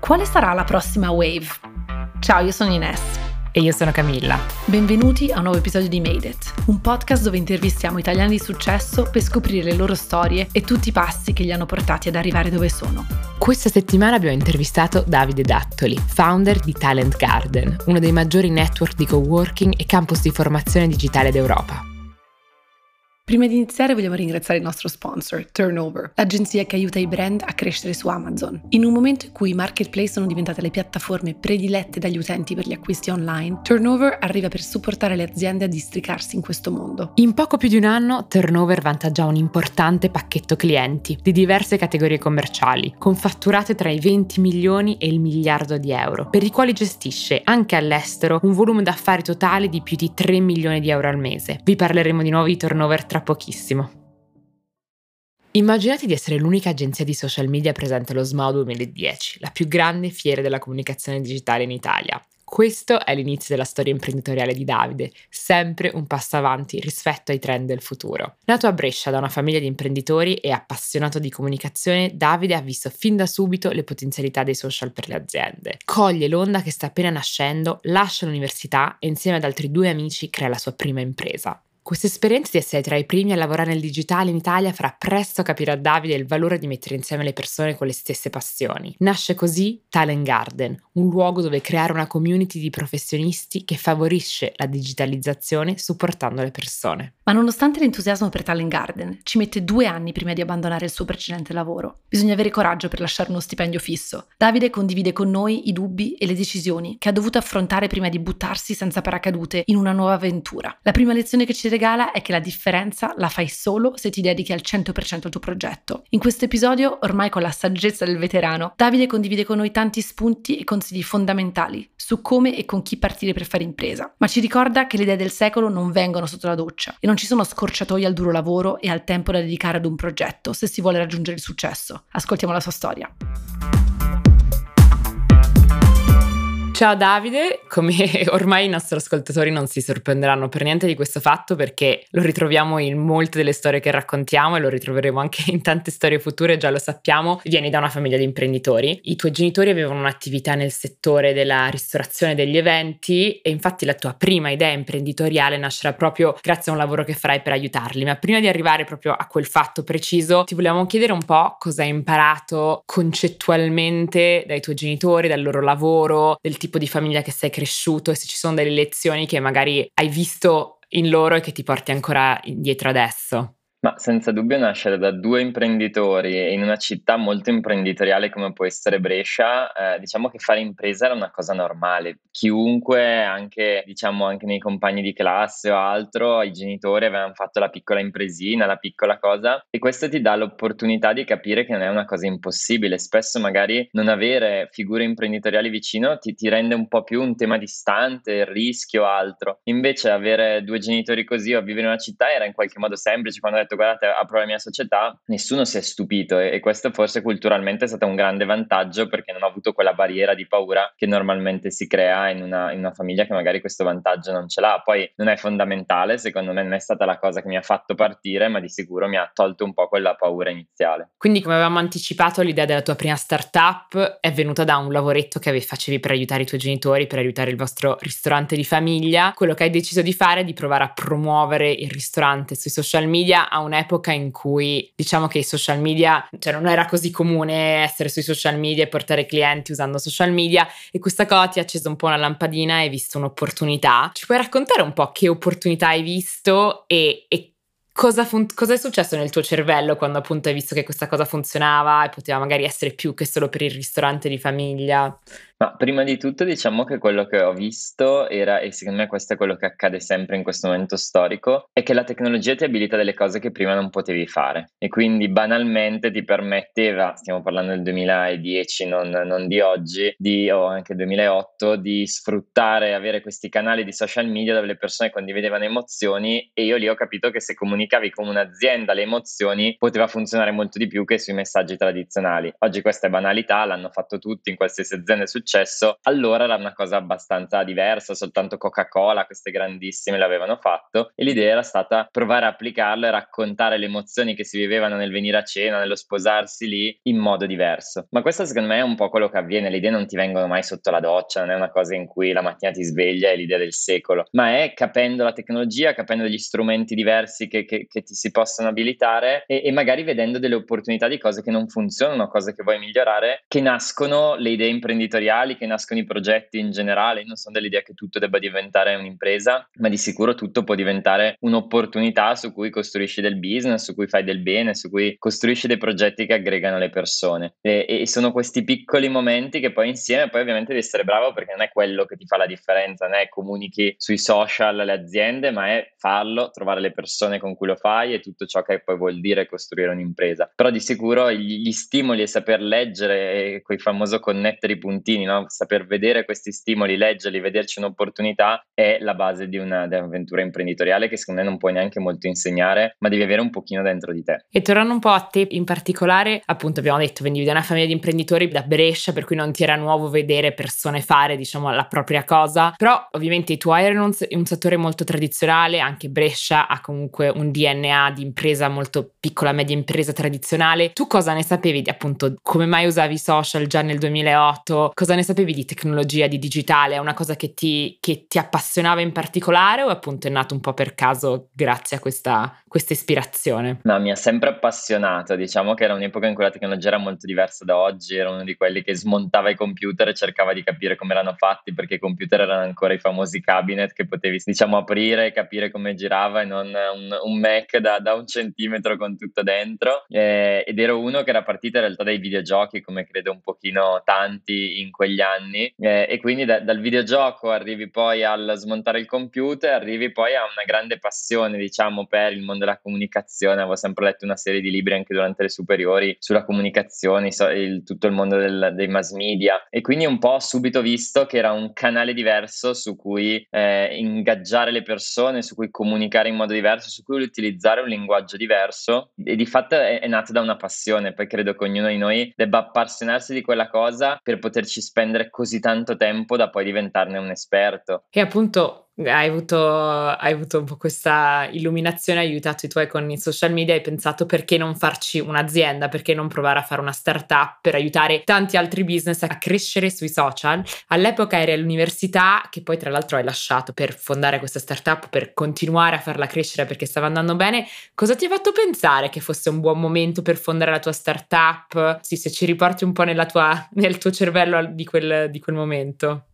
Quale sarà la prossima wave? Ciao, io sono Ines. E io sono Camilla. Benvenuti a un nuovo episodio di Made It, un podcast dove intervistiamo italiani di successo per scoprire le loro storie e tutti i passi che li hanno portati ad arrivare dove sono. Questa settimana abbiamo intervistato Davide Dattoli, founder di Talent Garden, uno dei maggiori network di coworking e campus di formazione digitale d'Europa. Prima di iniziare vogliamo ringraziare il nostro sponsor, Turnover, l'agenzia che aiuta i brand a crescere su Amazon. In un momento in cui i marketplace sono diventate le piattaforme predilette dagli utenti per gli acquisti online, Turnover arriva per supportare le aziende a districarsi in questo mondo. In poco più di un anno, Turnover vanta già un importante pacchetto clienti di diverse categorie commerciali, con fatturate tra i 20 milioni e il miliardo di euro, per i quali gestisce anche all'estero un volume d'affari totale di più di 3 milioni di euro al mese. Vi parleremo di nuovo di Turnover tra pochissimo. Immaginate di essere l'unica agenzia di social media presente allo SMAO 2010, la più grande fiera della comunicazione digitale in Italia. Questo è l'inizio della storia imprenditoriale di Davide, sempre un passo avanti rispetto ai trend del futuro. Nato a Brescia da una famiglia di imprenditori e appassionato di comunicazione, Davide ha visto fin da subito le potenzialità dei social per le aziende. Coglie l'onda che sta appena nascendo, lascia l'università e insieme ad altri due amici crea la sua prima impresa. Questa esperienza di essere tra i primi a lavorare nel digitale in Italia farà presto capire a Davide il valore di mettere insieme le persone con le stesse passioni. Nasce così Talent Garden, un luogo dove creare una community di professionisti che favorisce la digitalizzazione supportando le persone. Ma nonostante l'entusiasmo per Talent Garden, ci mette due anni prima di abbandonare il suo precedente lavoro. Bisogna avere coraggio per lasciare uno stipendio fisso. Davide condivide con noi i dubbi e le decisioni che ha dovuto affrontare prima di buttarsi senza paracadute in una nuova avventura. La prima lezione che ci regala è che la differenza la fai solo se ti dedichi al 100% al tuo progetto. In questo episodio, ormai con la saggezza del veterano, Davide condivide con noi tanti spunti e consigli fondamentali su come e con chi partire per fare impresa, ma ci ricorda che le idee del secolo non vengono sotto la doccia e non ci sono scorciatoie al duro lavoro e al tempo da dedicare ad un progetto se si vuole raggiungere il successo. Ascoltiamo la sua storia. Ciao Davide, come ormai i nostri ascoltatori non si sorprenderanno per niente di questo fatto perché lo ritroviamo in molte delle storie che raccontiamo e lo ritroveremo anche in tante storie future, già lo sappiamo, vieni da una famiglia di imprenditori. I tuoi genitori avevano un'attività nel settore della ristorazione degli eventi e infatti la tua prima idea imprenditoriale nascerà proprio grazie a un lavoro che farai per aiutarli. Ma prima di arrivare proprio a quel fatto preciso, ti volevamo chiedere un po' cosa hai imparato concettualmente dai tuoi genitori, dal loro lavoro, del tipo di famiglia che sei cresciuto e se ci sono delle lezioni che magari hai visto in loro e che ti porti ancora indietro adesso. Ma senza dubbio nascere da due imprenditori in una città molto imprenditoriale come può essere Brescia, eh, diciamo che fare impresa era una cosa normale. Chiunque, anche, diciamo, anche nei compagni di classe o altro, i genitori avevano fatto la piccola impresina, la piccola cosa e questo ti dà l'opportunità di capire che non è una cosa impossibile. Spesso magari non avere figure imprenditoriali vicino ti, ti rende un po' più un tema distante, il rischio altro. Invece avere due genitori così o vivere in una città era in qualche modo semplice. Quando ho detto guardate apro la mia società, nessuno si è stupito e, e questo forse culturalmente è stato un grande vantaggio perché non ho avuto quella barriera di paura che normalmente si crea in una, in una famiglia che magari questo vantaggio non ce l'ha. Poi non è fondamentale, secondo me non è stata la cosa che mi ha fatto partire, ma di sicuro mi ha tolto un po' quella paura iniziale. Quindi come avevamo anticipato l'idea della tua prima startup è venuta da un lavoretto che facevi per aiutare i tuoi genitori, per aiutare il vostro ristorante di famiglia. Quello che hai deciso di fare è di provare a promuovere il ristorante sui social media a un'epoca in cui diciamo che i social media, cioè non era così comune essere sui social media e portare clienti usando social media e questa cosa ti ha acceso un po' una lampadina e hai visto un'opportunità. Ci puoi raccontare un po' che opportunità hai visto e, e Cosa, fun- cosa, è successo nel tuo cervello quando appunto hai visto che questa cosa funzionava e poteva magari essere più che solo per il ristorante di famiglia? Ma prima di tutto diciamo che quello che ho visto era, e secondo me questo è quello che accade sempre in questo momento storico, è che la tecnologia ti abilita delle cose che prima non potevi fare e quindi banalmente ti permetteva, stiamo parlando del 2010, non, non di oggi, di, o anche 2008, di sfruttare, avere questi canali di social media dove le persone condividevano emozioni e io lì ho capito che se comunicavi con un'azienda le emozioni poteva funzionare molto di più che sui messaggi tradizionali. Oggi questa è banalità, l'hanno fatto tutti in qualsiasi azienda successiva successo, allora era una cosa abbastanza diversa, soltanto Coca-Cola, queste grandissime l'avevano fatto e l'idea era stata provare a applicarlo e raccontare le emozioni che si vivevano nel venire a cena, nello sposarsi lì in modo diverso. Ma questo secondo me è un po' quello che avviene, le idee non ti vengono mai sotto la doccia, non è una cosa in cui la mattina ti sveglia e l'idea del secolo, ma è capendo la tecnologia, capendo degli strumenti diversi che, che, che ti si possono abilitare e, e magari vedendo delle opportunità di cose che non funzionano, cose che vuoi migliorare, che nascono le idee imprenditoriali, che nascono i progetti in generale. non sono dell'idea che tutto debba diventare un'impresa, ma di sicuro tutto può diventare un'opportunità su cui costruisci del business, su cui fai del bene, su cui costruisci dei progetti che aggregano le persone. E, e sono questi piccoli momenti che poi insieme, poi ovviamente devi essere bravo perché non è quello che ti fa la differenza, non è comunichi sui social le aziende, ma è farlo, trovare le persone con cui lo fai e tutto ciò che poi vuol dire costruire un'impresa. Però di sicuro gli, gli stimoli e saper leggere, quel famoso connettere i puntini, no? saper vedere questi stimoli, leggerli, vederci un'opportunità è la base di, una, di un'avventura imprenditoriale che secondo me non puoi neanche molto insegnare, ma devi avere un pochino dentro di te. E tornando un po' a te in particolare, appunto abbiamo detto, venivi da una famiglia di imprenditori da Brescia, per cui non ti era nuovo vedere persone fare, diciamo, la propria cosa, però ovviamente i tuoi erano un settore molto tradizionale, anche Brescia ha comunque un DNA di impresa molto piccola, media impresa tradizionale. Tu cosa ne sapevi appunto come mai usavi i social già nel 2008? Cosa ne sapevi di tecnologia, di digitale? È una cosa che ti, che ti appassionava in particolare o appunto è nato un po' per caso grazie a questa, questa ispirazione? No, mi ha sempre appassionato. Diciamo che era un'epoca in cui la tecnologia era molto diversa da oggi. Era uno di quelli che smontava i computer e cercava di capire come erano fatti perché i computer erano ancora i famosi cabinet che potevi diciamo aprire e capire come girava e non un, un Mac da, da, un centimetro con tutto dentro. Eh, ed ero uno che era partito in realtà dai videogiochi, come credo un pochino tanti in quegli anni. Eh, e quindi da, dal videogioco arrivi poi al smontare il computer, arrivi poi a una grande passione, diciamo, per il mondo della comunicazione. Avevo sempre letto una serie di libri anche durante le superiori sulla comunicazione, il, tutto il mondo del, dei mass media. E quindi un po' subito visto che era un canale diverso su cui eh, ingaggiare le persone, su cui comunicare in modo diverso, su cui utilizzare un linguaggio diverso e di fatto è, è nato da una passione, poi credo che ognuno di noi debba appassionarsi di quella cosa per poterci spendere così tanto tempo da poi diventarne un esperto. E appunto hai avuto, hai avuto, un po' questa illuminazione, hai aiutato i tuoi con i social media, hai pensato perché non farci un'azienda, perché non provare a fare una startup per aiutare tanti altri business a crescere sui social. All'epoca eri all'università, che poi tra l'altro hai lasciato per fondare questa startup, per continuare a farla crescere perché stava andando bene. Cosa ti ha fatto pensare che fosse un buon momento per fondare la tua startup? Sì, se ci riporti un po' tua, nel tuo cervello di quel, di quel momento.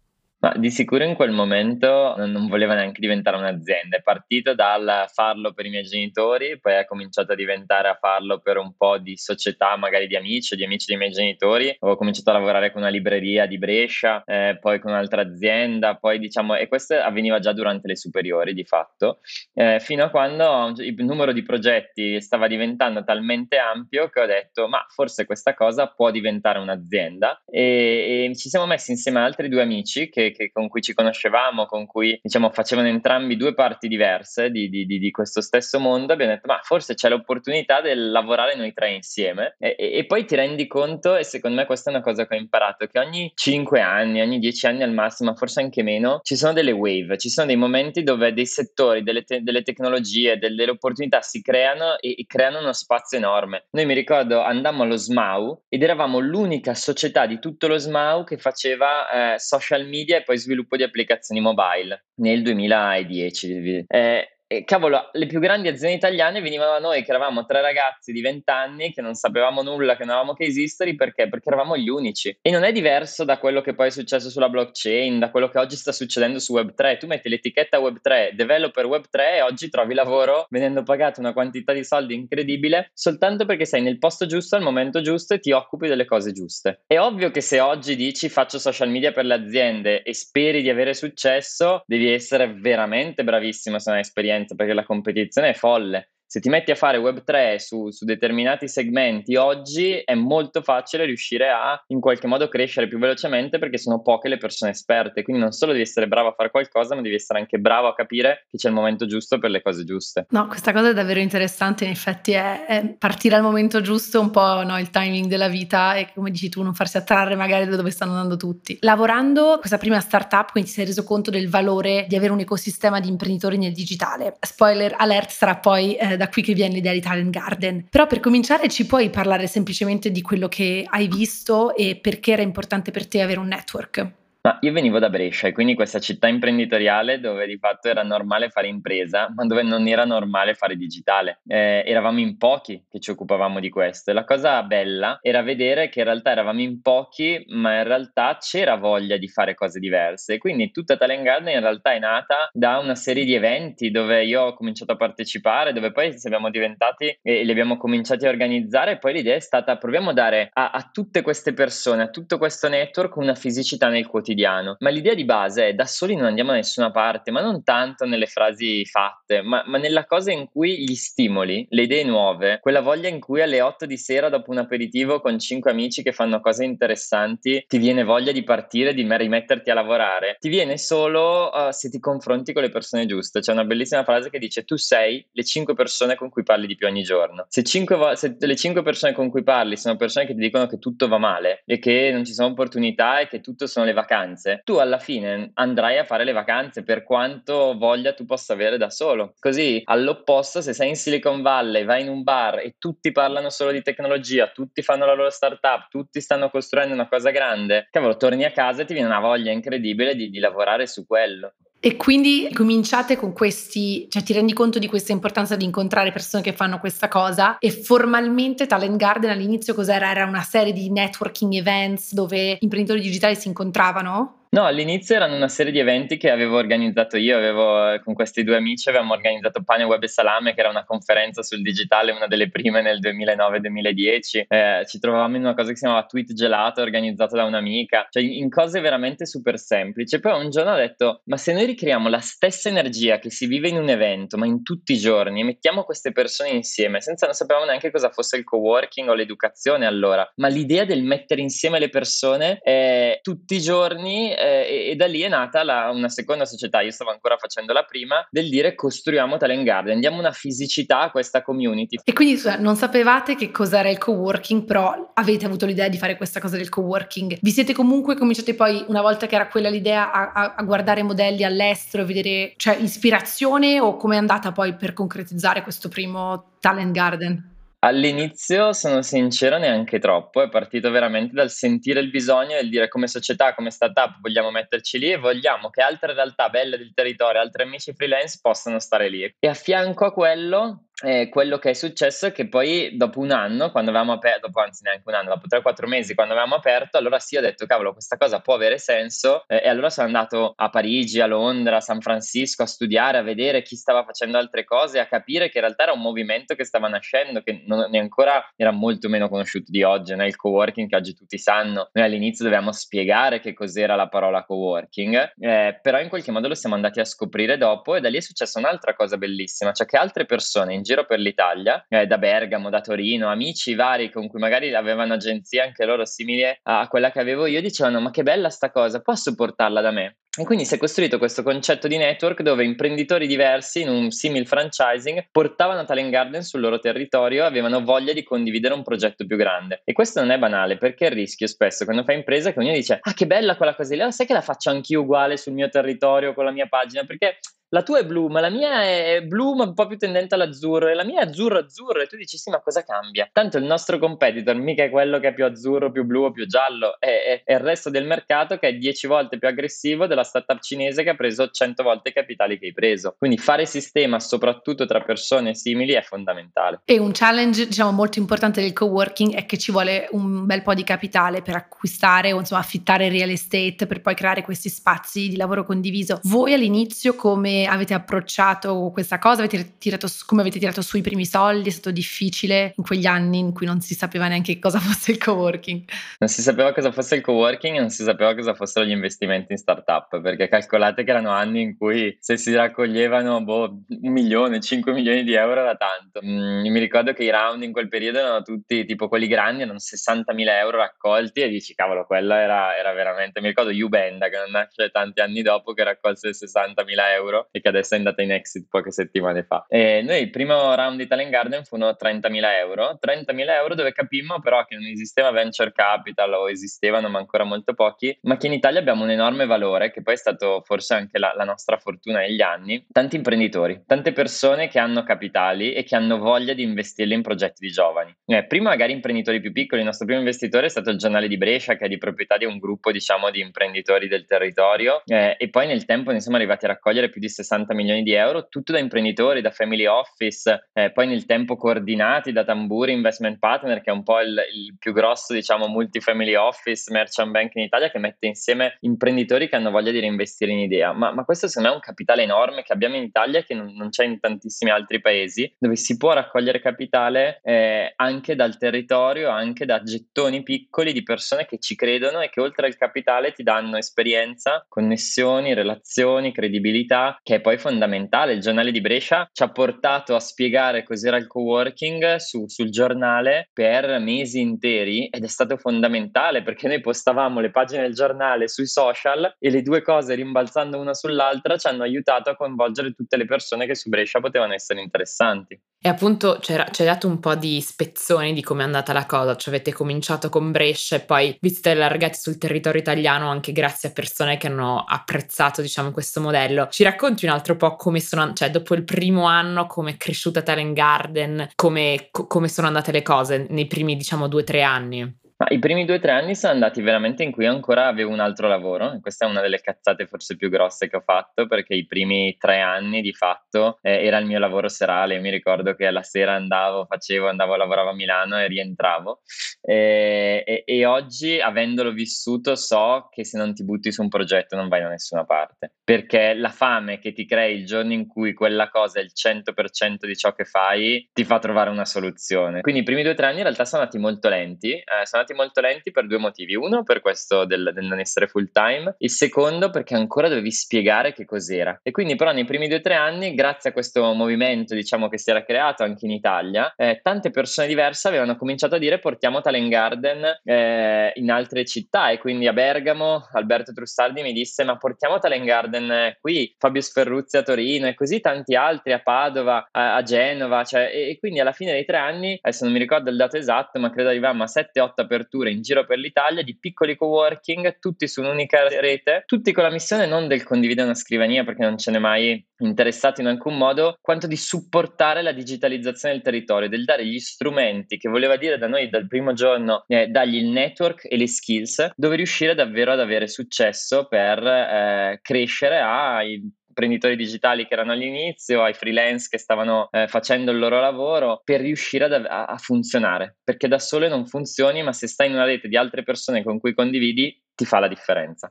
Ma di sicuro in quel momento non voleva neanche diventare un'azienda, è partito dal farlo per i miei genitori, poi ha cominciato a diventare a farlo per un po' di società, magari di amici di amici dei miei genitori. Ho cominciato a lavorare con una libreria di Brescia, eh, poi con un'altra azienda, poi diciamo, e questo avveniva già durante le superiori di fatto, eh, fino a quando il numero di progetti stava diventando talmente ampio che ho detto, ma forse questa cosa può diventare un'azienda e, e ci siamo messi insieme altri due amici che che, con cui ci conoscevamo, con cui diciamo facevano entrambi due parti diverse di, di, di, questo stesso mondo, abbiamo detto ma forse c'è l'opportunità di lavorare noi tre insieme e, e, poi ti rendi conto e secondo me questa è una cosa che ho imparato, che ogni 5 anni, ogni 10 anni al massimo, forse anche meno, ci sono delle wave, ci sono dei momenti dove dei settori, delle, te, delle tecnologie, delle, delle, opportunità si creano e, e creano uno spazio enorme. Noi mi ricordo andammo allo SMAU ed eravamo l'unica società di tutto lo SMAU che faceva eh, social media e poi sviluppo di applicazioni mobile nel 2010. Eh, e cavolo, le più grandi aziende italiane venivano da noi che eravamo tre ragazzi di 20 anni che non sapevamo nulla, che non avevamo che esistere perché? Perché eravamo gli unici. E non è diverso da quello che poi è successo sulla blockchain, da quello che oggi sta succedendo su Web3. Tu metti l'etichetta Web3, developer Web3 e oggi trovi lavoro venendo pagato una quantità di soldi incredibile soltanto perché sei nel posto giusto al momento giusto e ti occupi delle cose giuste. È ovvio che se oggi dici faccio social media per le aziende e speri di avere successo, devi essere veramente bravissimo se non hai esperienza perché la competizione è folle. Se ti metti a fare Web3 su, su determinati segmenti oggi è molto facile riuscire a in qualche modo crescere più velocemente perché sono poche le persone esperte, quindi non solo devi essere bravo a fare qualcosa, ma devi essere anche bravo a capire che c'è il momento giusto per le cose giuste. No, questa cosa è davvero interessante, in effetti è, è partire al momento giusto, un po' no, il timing della vita e come dici tu non farsi attrarre magari da dove stanno andando tutti. Lavorando questa prima startup, quindi ti sei reso conto del valore di avere un ecosistema di imprenditori nel digitale. Spoiler alert sarà poi eh, da qui che viene l'idea di Talent Garden. Però per cominciare ci puoi parlare semplicemente di quello che hai visto e perché era importante per te avere un network? Ma io venivo da Brescia e quindi questa città imprenditoriale dove di fatto era normale fare impresa, ma dove non era normale fare digitale. Eh, eravamo in pochi che ci occupavamo di questo e la cosa bella era vedere che in realtà eravamo in pochi, ma in realtà c'era voglia di fare cose diverse. Quindi tutta Talent Garden in realtà è nata da una serie di eventi dove io ho cominciato a partecipare, dove poi siamo diventati e li abbiamo cominciati a organizzare e poi l'idea è stata proviamo a dare a, a tutte queste persone, a tutto questo network una fisicità nel quotidiano quotidiano. Ma l'idea di base è da soli non andiamo da nessuna parte, ma non tanto nelle frasi fatte, ma, ma nella cosa in cui gli stimoli, le idee nuove, quella voglia in cui alle 8 di sera dopo un aperitivo con 5 amici che fanno cose interessanti ti viene voglia di partire, di rimetterti a lavorare. Ti viene solo uh, se ti confronti con le persone giuste. C'è una bellissima frase che dice tu sei le 5 persone con cui parli di più ogni giorno. Se, vo- se le 5 persone con cui parli sono persone che ti dicono che tutto va male e che non ci sono opportunità e che tutto sono le vacanze, vacanze, tu alla fine andrai a fare le vacanze per quanto voglia tu possa avere da solo. Così all'opposto, se sei in Silicon Valley, vai in un bar e tutti parlano solo di tecnologia, tutti fanno la loro startup, tutti stanno costruendo una cosa grande, cavolo, torni a casa e ti viene una voglia incredibile di, di lavorare su quello. E quindi cominciate con questi, cioè ti rendi conto di questa importanza di incontrare persone che fanno questa cosa e formalmente Talent Garden all'inizio cos'era? Era una serie di networking events dove imprenditori digitali si incontravano? No, all'inizio erano una serie di eventi che avevo organizzato io, avevo, eh, con questi due amici avevamo organizzato Pane Web e Salame, che era una conferenza sul digitale, una delle prime nel 2009-2010. Eh, ci trovavamo in una cosa che si chiamava Tweet Gelato, organizzata da un'amica, cioè in cose veramente super semplici. Poi un giorno ho detto, ma se noi ricreiamo la stessa energia che si vive in un evento, ma in tutti i giorni, e mettiamo queste persone insieme, senza non sapevamo neanche cosa fosse il co-working o l'educazione allora, ma l'idea del mettere insieme le persone eh, tutti i giorni eh, e, da lì è nata la, una seconda società, io stavo ancora facendo la prima, del dire costruiamo Talent Garden, diamo una fisicità a questa community. E quindi non sapevate che cos'era il co-working, però avete avuto l'idea di fare questa cosa del co-working. Vi siete comunque cominciati poi, una volta che era quella l'idea, a, a, a guardare modelli all'estero, vedere, cioè ispirazione o come è andata poi per concretizzare questo primo Talent Garden? All'inizio, sono sincero, neanche troppo, è partito veramente dal sentire il bisogno e il dire come società, come startup vogliamo metterci lì e vogliamo che altre realtà belle del territorio, altri amici freelance possano stare lì. E a fianco a quello eh, quello che è successo è che poi dopo un anno, quando avevamo aperto, dopo anzi neanche un anno, dopo 3-4 mesi, quando avevamo aperto, allora sì ho detto cavolo questa cosa può avere senso eh, e allora sono andato a Parigi, a Londra, a San Francisco a studiare, a vedere chi stava facendo altre cose, a capire che in realtà era un movimento che stava nascendo, che non, ancora era molto meno conosciuto di oggi, nel co-working che oggi tutti sanno. Noi all'inizio dovevamo spiegare che cos'era la parola co-working, eh, però in qualche modo lo siamo andati a scoprire dopo e da lì è successa un'altra cosa bellissima, cioè che altre persone in giro per l'Italia, eh, da Bergamo, da Torino, amici vari con cui magari avevano agenzie anche loro simili a quella che avevo io, dicevano ma che bella sta cosa, posso portarla da me? E quindi si è costruito questo concetto di network dove imprenditori diversi in un simil franchising portavano Talent Garden sul loro territorio e avevano voglia di condividere un progetto più grande. E questo non è banale perché il rischio spesso quando fai impresa che ognuno dice ah che bella quella cosa lì, sai che la faccio anch'io uguale sul mio territorio con la mia pagina perché la tua è blu, ma la mia è blu, ma un po' più tendente all'azzurro, e la mia è azzurro-azzurro. E tu dici, sì, ma cosa cambia? Tanto il nostro competitor mica è quello che è più azzurro, più blu o più giallo, è, è, è il resto del mercato che è 10 volte più aggressivo della startup cinese che ha preso 100 volte i capitali che hai preso. Quindi fare sistema, soprattutto tra persone simili, è fondamentale. E un challenge, diciamo, molto importante del co-working è che ci vuole un bel po' di capitale per acquistare o insomma affittare real estate per poi creare questi spazi di lavoro condiviso. Voi all'inizio come avete approcciato questa cosa, avete tirato, come avete tirato su i primi soldi, è stato difficile in quegli anni in cui non si sapeva neanche cosa fosse il coworking. Non si sapeva cosa fosse il coworking e non si sapeva cosa fossero gli investimenti in startup, perché calcolate che erano anni in cui se si raccoglievano boh, un milione, 5 milioni di euro era tanto. Mm, mi ricordo che i round in quel periodo erano tutti tipo quelli grandi, erano 60 mila euro raccolti e dici cavolo, quella era, era veramente, mi ricordo Ubenda che non nasce tanti anni dopo che raccolse 60 mila euro e che adesso è andata in exit poche settimane fa. E noi il primo round di Talent Garden furono 30 mila euro, 30 mila euro dove capimmo però che non esisteva venture capital o esistevano ma ancora molto pochi, ma che in Italia abbiamo un enorme valore che poi è stato forse anche la, la nostra fortuna negli anni, tanti imprenditori, tante persone che hanno capitali e che hanno voglia di investirli in progetti di giovani. Eh, prima magari imprenditori più piccoli, il nostro primo investitore è stato il giornale di Brescia che è di proprietà di un gruppo diciamo di imprenditori del territorio eh, e poi nel tempo ne siamo arrivati a raccogliere più di 60 milioni di euro, tutto da imprenditori, da family office, eh, poi nel tempo coordinati da Tamburi Investment Partner che è un po' il, il più grosso diciamo multifamily office merchant bank in Italia che mette insieme imprenditori che hanno voglia di reinvestire in idea, ma, ma questo secondo me è un capitale enorme che abbiamo in Italia che non, non c'è in tantissimi altri paesi dove si può raccogliere capitale eh, anche dal territorio, anche da gettoni piccoli di persone che ci credono e che oltre al capitale ti danno esperienza, connessioni, relazioni, credibilità, che è poi fondamentale. Il giornale di Brescia ci ha portato a spiegare cos'era il coworking su, sul giornale per mesi interi ed è stato fondamentale perché noi postavamo le pagine del giornale sui social e le due cose rimbalzando una sull'altra ci hanno aiutato a coinvolgere tutte le persone che su Brescia potevano essere interessanti. E appunto ci hai dato un po' di spezzoni di come è andata la cosa, cioè avete cominciato con Brescia e poi vi siete allargati sul territorio italiano anche grazie a persone che hanno apprezzato diciamo questo modello. Ci racconti un altro po' come sono, cioè dopo il primo anno come è cresciuta Talent Garden, come, co- come sono andate le cose nei primi diciamo due o tre anni? Ma I primi due o tre anni sono andati veramente in cui ancora avevo un altro lavoro, questa è una delle cazzate forse più grosse che ho fatto, perché i primi tre anni di fatto eh, era il mio lavoro serale, mi ricordo che alla sera andavo, facevo, andavo, lavoravo a Milano e rientravo. E, e, e oggi avendolo vissuto so che se non ti butti su un progetto non vai da nessuna parte, perché la fame che ti crei il giorno in cui quella cosa è il 100% di ciò che fai ti fa trovare una soluzione. Quindi i primi due o tre anni in realtà sono andati molto lenti, eh, sono andati molto lenti per due motivi. Uno, per questo del, del, non essere full time, il secondo, perché ancora dovevi spiegare che cos'era. E quindi, però, nei primi due o tre anni, grazie a questo movimento, diciamo, che si era creato anche in Italia, eh, tante persone diverse avevano cominciato a dire portiamo Talent Garden eh, in altre città. E quindi a Bergamo, Alberto Trussardi mi disse: Ma portiamo Talent Garden qui, Fabio Sferruzzi a Torino e così tanti altri a Padova, a, a Genova. Cioè, e, e, quindi alla fine dei tre anni, adesso non mi ricordo il dato esatto, ma credo arrivavamo a 7-8 aperture in giro per l'Italia di piccoli coworking, tutti su un'unica rete, tutti con la missione non del condividere una scrivania perché non ce n'è mai interessato in alcun modo, quanto di supportare la digitalizzazione del territorio, del dare gli strumenti che voleva dire da noi dal primo giorno, eh, dargli il network e le skills, dove riuscire davvero ad avere successo per eh, crescere ai imprenditori digitali che erano all'inizio, ai freelance che stavano eh, facendo il loro lavoro per riuscire ad, a, a funzionare, perché da sole non funzioni, ma se stai in una rete di altre persone con cui condividi, ti fa la differenza.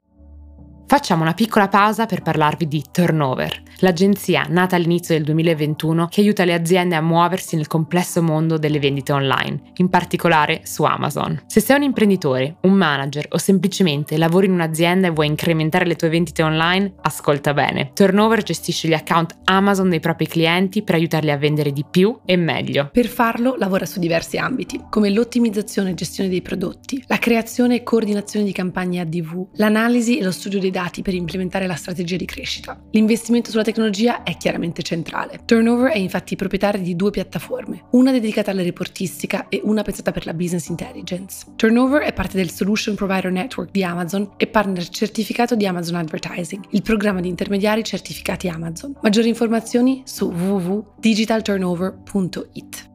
Facciamo una piccola pausa per parlarvi di Turnover, l'agenzia nata all'inizio del 2021 che aiuta le aziende a muoversi nel complesso mondo delle vendite online, in particolare su Amazon. Se sei un imprenditore, un manager o semplicemente lavori in un'azienda e vuoi incrementare le tue vendite online, ascolta bene. Turnover gestisce gli account Amazon dei propri clienti per aiutarli a vendere di più e meglio. Per farlo lavora su diversi ambiti, come l'ottimizzazione e gestione dei prodotti, la creazione e coordinazione di campagne ADV, l'analisi e lo studio dei dati per implementare la strategia di crescita. L'investimento sulla tecnologia è chiaramente centrale. Turnover è infatti proprietario di due piattaforme, una dedicata alla reportistica e una pensata per la business intelligence. Turnover è parte del Solution Provider Network di Amazon e partner certificato di Amazon Advertising, il programma di intermediari certificati Amazon. Maggiori informazioni su www.digitalturnover.it.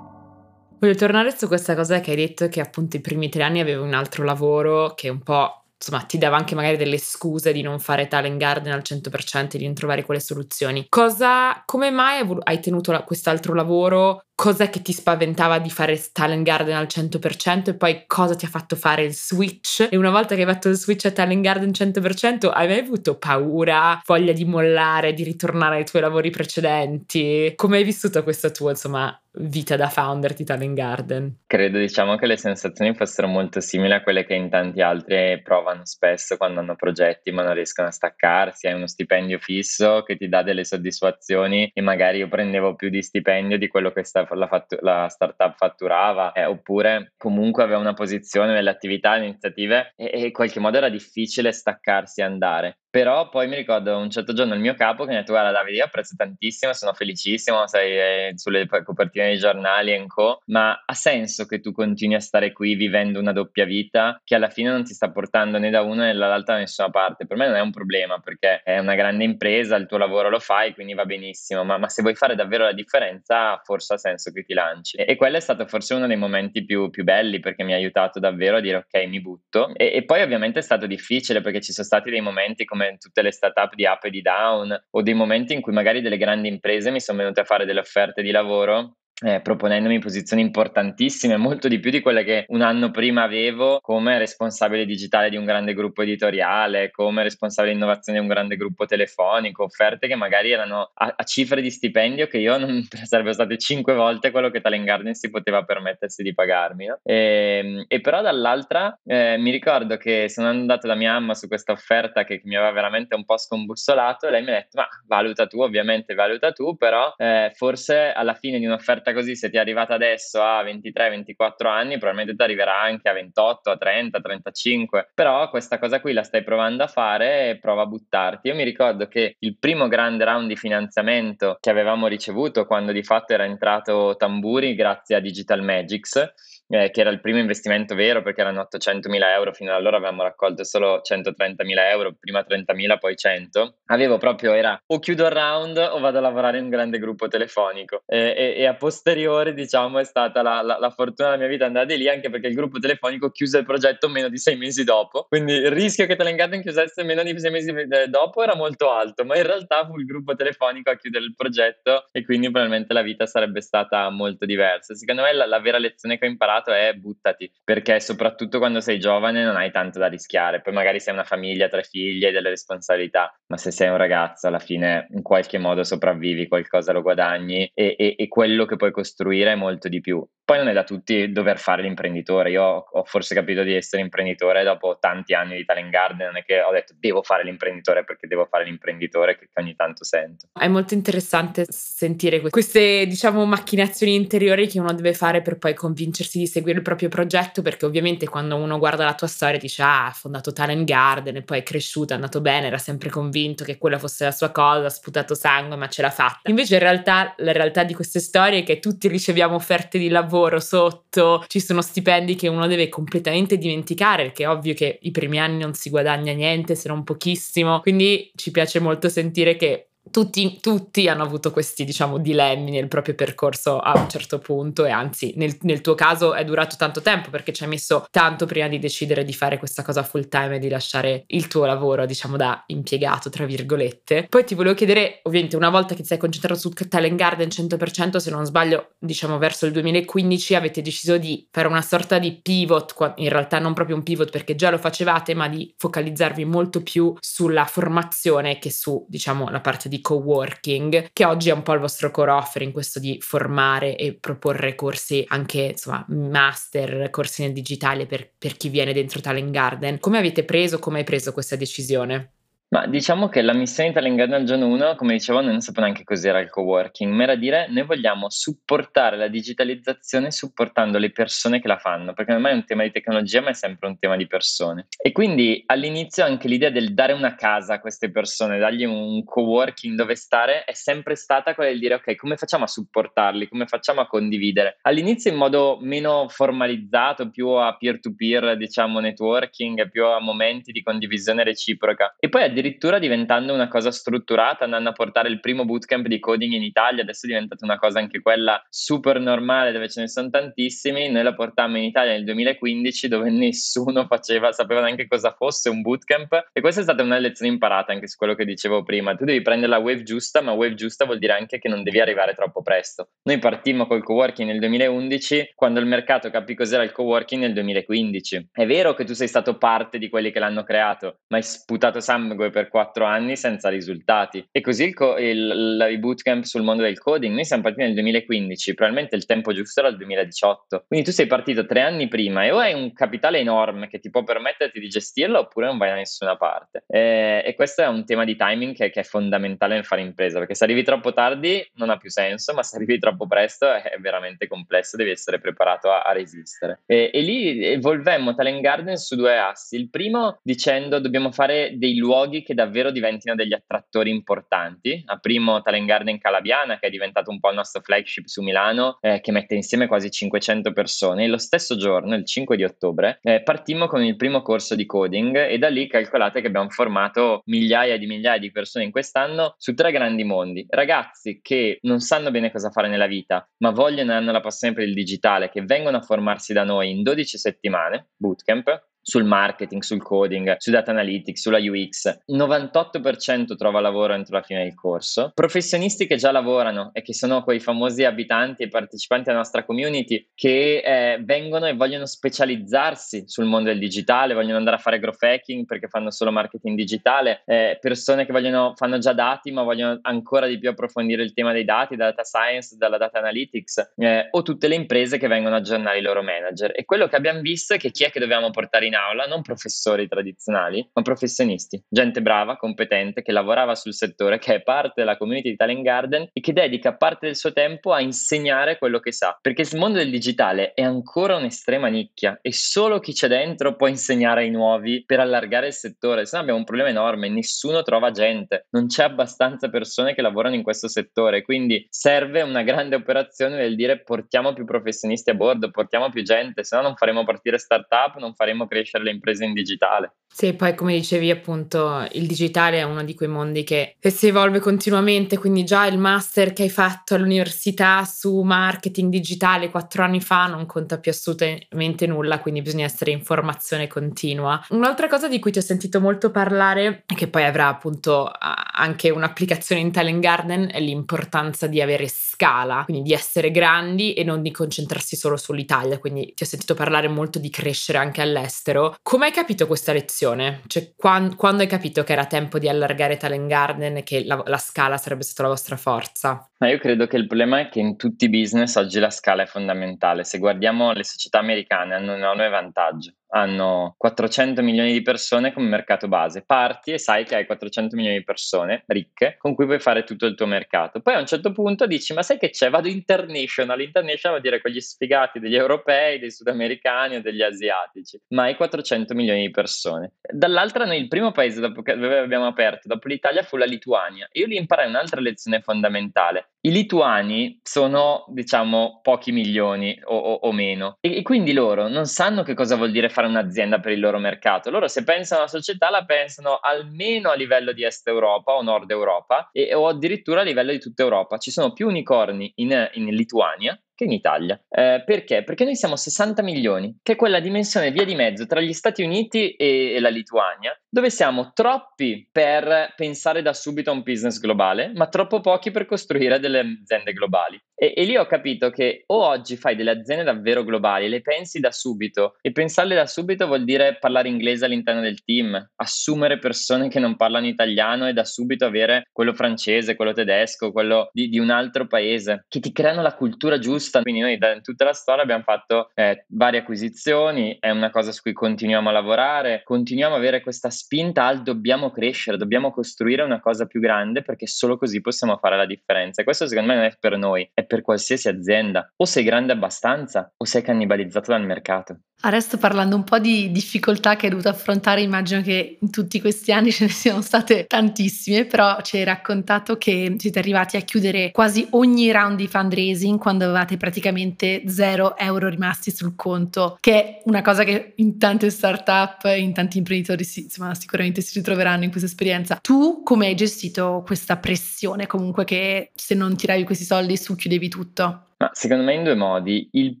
Voglio tornare su questa cosa che hai detto che appunto i primi tre anni avevo un altro lavoro che un po' insomma ti dava anche magari delle scuse di non fare talent garden al 100% e di non trovare quelle soluzioni. Cosa, come mai hai tenuto la, quest'altro lavoro cos'è che ti spaventava di fare Talent Garden al 100% e poi cosa ti ha fatto fare il switch. E una volta che hai fatto il switch a Talent Garden 100%, hai mai avuto paura, voglia di mollare, di ritornare ai tuoi lavori precedenti? Come hai vissuto questa tua, insomma, vita da founder di Talent Garden? Credo diciamo che le sensazioni fossero molto simili a quelle che in tanti altri provano spesso quando hanno progetti ma non riescono a staccarsi, hai uno stipendio fisso che ti dà delle soddisfazioni e magari io prendevo più di stipendio di quello che sta, la, fattu- la, startup fatturava eh, oppure comunque aveva una posizione nelle attività, nelle iniziative e, e in qualche modo era difficile staccarsi e andare. Però poi mi ricordo un certo giorno il mio capo che mi ha detto guarda Davide io apprezzo tantissimo, sono felicissimo, sei eh, sulle copertine dei giornali e co, ma ha senso che tu continui a stare qui vivendo una doppia vita che alla fine non ti sta portando né da una né dall'altra da nessuna parte. Per me non è un problema perché è una grande impresa, il tuo lavoro lo fai, quindi va benissimo, ma, ma se vuoi fare davvero la differenza forse ha senso che ti lanci. E, e quello è stato forse uno dei momenti più, più, belli perché mi ha aiutato davvero a dire ok mi butto. E, e poi ovviamente è stato difficile perché ci sono stati dei momenti come tutte le startup di up e di down o dei momenti in cui magari delle grandi imprese mi sono venute a fare delle offerte di lavoro eh, proponendomi posizioni importantissime, molto di più di quelle che un anno prima avevo come responsabile digitale di un grande gruppo editoriale, come responsabile innovazione di un grande gruppo telefonico, offerte che magari erano a, a cifre di stipendio che io non sarebbero state cinque volte quello che Talent Garden si poteva permettersi di pagarmi. No? E, ehm, e, però dall'altra eh, mi ricordo che sono andato da mia mamma su questa offerta che, mi aveva veramente un po' scombussolato e lei mi ha detto ma valuta tu, ovviamente valuta tu, però eh, forse alla fine di un'offerta fatta così, se ti è arrivata adesso a 23-24 anni, probabilmente ti arriverà anche a 28, a 30, 35. Però questa cosa qui la stai provando a fare e prova a buttarti. Io mi ricordo che il primo grande round di finanziamento che avevamo ricevuto quando di fatto era entrato Tamburi grazie a Digital Magics eh, che era il primo investimento vero perché erano 800 mila euro, fino ad allora avevamo raccolto solo 130 mila euro, prima 30 mila, poi 100. Avevo proprio, era o chiudo il round o vado a lavorare in un grande gruppo telefonico e, e, e a posteriori diciamo è stata la, la, la, fortuna della mia vita andare lì anche perché il gruppo telefonico chiuse il progetto meno di sei mesi dopo, quindi il rischio che Talent Garden chiusesse meno di sei mesi dopo era molto alto, ma in realtà fu il gruppo telefonico a chiudere il progetto e quindi probabilmente la vita sarebbe stata molto diversa. Secondo me la, la vera lezione che ho imparato imparato è buttati, perché soprattutto quando sei giovane non hai tanto da rischiare, poi magari sei una famiglia, tre figli e delle responsabilità, ma se sei un ragazzo alla fine in qualche modo sopravvivi, qualcosa lo guadagni e, e, e quello che puoi costruire è molto di più. Poi non è da tutti dover fare l'imprenditore, io ho forse capito di essere imprenditore dopo tanti anni di Talent Garden, non è che ho detto devo fare l'imprenditore perché devo fare l'imprenditore che ogni tanto sento. È molto interessante sentire queste diciamo macchinazioni interiori che uno deve fare per poi convincersi di seguire il proprio progetto perché ovviamente quando uno guarda la tua storia dice ah ha fondato Talent Garden e poi è cresciuto, è andato bene, era sempre convinto che quella fosse la sua cosa, ha sputato sangue ma ce l'ha fatta. Invece in realtà la realtà di queste storie è che tutti riceviamo offerte di lavoro sotto, ci sono stipendi che uno deve completamente dimenticare, perché è ovvio che i primi anni non si guadagna niente se non pochissimo, quindi ci piace molto sentire che tutti, tutti, hanno avuto questi, diciamo, dilemmi nel proprio percorso a un certo punto e anzi nel, nel, tuo caso è durato tanto tempo perché ci hai messo tanto prima di decidere di fare questa cosa full time e di lasciare il tuo lavoro, diciamo, da impiegato, tra virgolette. Poi ti volevo chiedere, ovviamente, una volta che ti sei concentrato su Talent Garden 100%, se non sbaglio, diciamo, verso il 2015 avete deciso di fare una sorta di pivot, in realtà non proprio un pivot perché già lo facevate, ma di focalizzarvi molto più sulla formazione che su, diciamo, la parte di di coworking, che oggi è un po' il vostro core offering, questo di formare e proporre corsi anche, insomma, master, corsi nel digitale per, per chi viene dentro Talent Garden. Come avete preso, come hai preso questa decisione? Ma diciamo che la missione al giorno 1, come dicevo, non sapevo neanche cos'era il coworking, ma era dire noi vogliamo supportare la digitalizzazione supportando le persone che la fanno, perché non è un tema di tecnologia, ma è sempre un tema di persone. E quindi all'inizio anche l'idea del dare una casa a queste persone, dargli un coworking dove stare, è sempre stata quella di dire ok, come facciamo a supportarli, come facciamo a condividere? All'inizio in modo meno formalizzato, più a peer-to-peer, diciamo, networking, più a momenti di condivisione reciproca. E poi addirittura diventando una cosa strutturata, andando a portare il primo bootcamp di coding in Italia, adesso è diventata una cosa anche quella super normale dove ce ne sono tantissimi, noi la portammo in Italia nel 2015 dove nessuno faceva, sapeva neanche cosa fosse un bootcamp e questa è stata una lezione imparata anche su quello che dicevo prima, tu devi prendere la wave giusta, ma wave giusta vuol dire anche che non devi arrivare troppo presto. Noi partimmo col coworking nel 2011 quando il mercato capì cos'era il coworking nel 2015. È vero che tu sei stato parte di quelli che l'hanno creato, ma hai sputato sangue per quattro anni senza risultati. E così il, co- il, il, bootcamp sul mondo del coding, noi siamo partiti nel 2015, probabilmente il tempo giusto era il 2018. Quindi tu sei partito tre anni prima e o hai un capitale enorme che ti può permetterti di gestirlo oppure non vai da nessuna parte. E, e questo è un tema di timing che, che, è fondamentale nel fare impresa, perché se arrivi troppo tardi non ha più senso, ma se arrivi troppo presto è veramente complesso, devi essere preparato a, a resistere. E, e lì evolvemmo Talent Garden su due assi. Il primo dicendo dobbiamo fare dei luoghi che davvero diventino degli attrattori importanti. Aprimo Talent Garden Calabiana, che è diventato un po' il nostro flagship su Milano, eh, che mette insieme quasi 500 persone. E lo stesso giorno, il 5 di ottobre, eh, partimmo con il primo corso di coding e da lì calcolate che abbiamo formato migliaia di migliaia di persone in quest'anno su tre grandi mondi. Ragazzi che non sanno bene cosa fare nella vita, ma vogliono e hanno la passione per il digitale, che vengono a formarsi da noi in 12 settimane, bootcamp, sul marketing, sul coding, su data analytics, sulla UX. 98% trova lavoro entro la fine del corso. Professionisti che già lavorano e che sono quei famosi abitanti e partecipanti alla nostra community che eh, vengono e vogliono specializzarsi sul mondo del digitale, vogliono andare a fare growth hacking perché fanno solo marketing digitale, eh, persone che vogliono, fanno già dati ma vogliono ancora di più approfondire il tema dei dati, della data science, dalla data analytics, eh, o tutte le imprese che vengono a aggiornare i loro manager. E quello che abbiamo visto è che chi è che dobbiamo portare in aula, non professori tradizionali, ma professionisti, gente brava, competente, che lavorava sul settore, che è parte della community di Talent Garden e che dedica parte del suo tempo a insegnare quello che sa. Perché il mondo del digitale è ancora un'estrema nicchia e solo chi c'è dentro può insegnare ai nuovi per allargare il settore, se no abbiamo un problema enorme, nessuno trova gente, non c'è abbastanza persone che lavorano in questo settore, quindi serve una grande operazione del dire portiamo più professionisti a bordo, portiamo più gente, se no non faremo partire startup, non faremo crescere crescere le imprese in digitale. Sì, poi come dicevi appunto il digitale è uno di quei mondi che, che, si evolve continuamente, quindi già il master che hai fatto all'università su marketing digitale quattro anni fa non conta più assolutamente nulla, quindi bisogna essere in formazione continua. Un'altra cosa di cui ti ho sentito molto parlare che poi avrà appunto anche un'applicazione in Talent Garden è l'importanza di avere scala, quindi di essere grandi e non di concentrarsi solo sull'Italia, quindi ti ho sentito parlare molto di crescere anche all'estero. Come hai capito questa lezione? Cioè, quando, quando hai capito che era tempo di allargare Talent Garden e che la, la scala sarebbe stata la vostra forza? Ma io credo che il problema è che in tutti i business oggi la scala è fondamentale. Se guardiamo le società americane hanno un enorme vantaggio hanno 400 milioni di persone come mercato base, parti e sai che hai 400 milioni di persone ricche con cui puoi fare tutto il tuo mercato. Poi a un certo punto dici, ma sai che c'è? Vado international, international vuol dire quegli sfigati degli europei, dei sudamericani o degli asiatici, ma hai 400 milioni di persone. Dall'altra noi il primo paese dopo che abbiamo aperto, dopo l'Italia, fu la Lituania. Io lì imparai un'altra lezione fondamentale. I lituani sono, diciamo, pochi milioni o, o, o meno e, e quindi loro non sanno che cosa vuol dire fare un'azienda per il loro mercato. Loro se pensano alla società la pensano almeno a livello di Est Europa o Nord Europa e, o addirittura a livello di tutta Europa. Ci sono più unicorni in, in Lituania che in Italia. Eh, perché? Perché noi siamo 60 milioni, che è quella dimensione via di mezzo tra gli Stati Uniti e, e la Lituania, dove siamo troppi per pensare da subito a un business globale, ma troppo pochi per costruire delle aziende globali. E, e lì ho capito che o oggi fai delle aziende davvero globali, le pensi da subito, e pensarle da subito vuol dire parlare inglese all'interno del team, assumere persone che non parlano italiano e da subito avere quello francese, quello tedesco, quello di, di un altro paese, che ti creano la cultura giusta. Quindi noi da tutta la storia abbiamo fatto eh, varie acquisizioni, è una cosa su cui continuiamo a lavorare, continuiamo ad avere questa spinta al dobbiamo crescere, dobbiamo costruire una cosa più grande perché solo così possiamo fare la differenza. E questo secondo me non è per noi, è per qualsiasi azienda. O sei grande abbastanza o sei cannibalizzato dal mercato. Adesso parlando un po' di difficoltà che hai dovuto affrontare, immagino che in tutti questi anni ce ne siano state tantissime, però ci hai raccontato che siete arrivati a chiudere quasi ogni round di fundraising quando avevate praticamente zero euro rimasti sul conto, che è una cosa che in tante startup, in tanti imprenditori si, insomma, sicuramente si ritroveranno in questa esperienza. Tu come hai gestito questa pressione comunque che se non tiravi questi soldi su chiudevi tutto? Ma secondo me in due modi. Il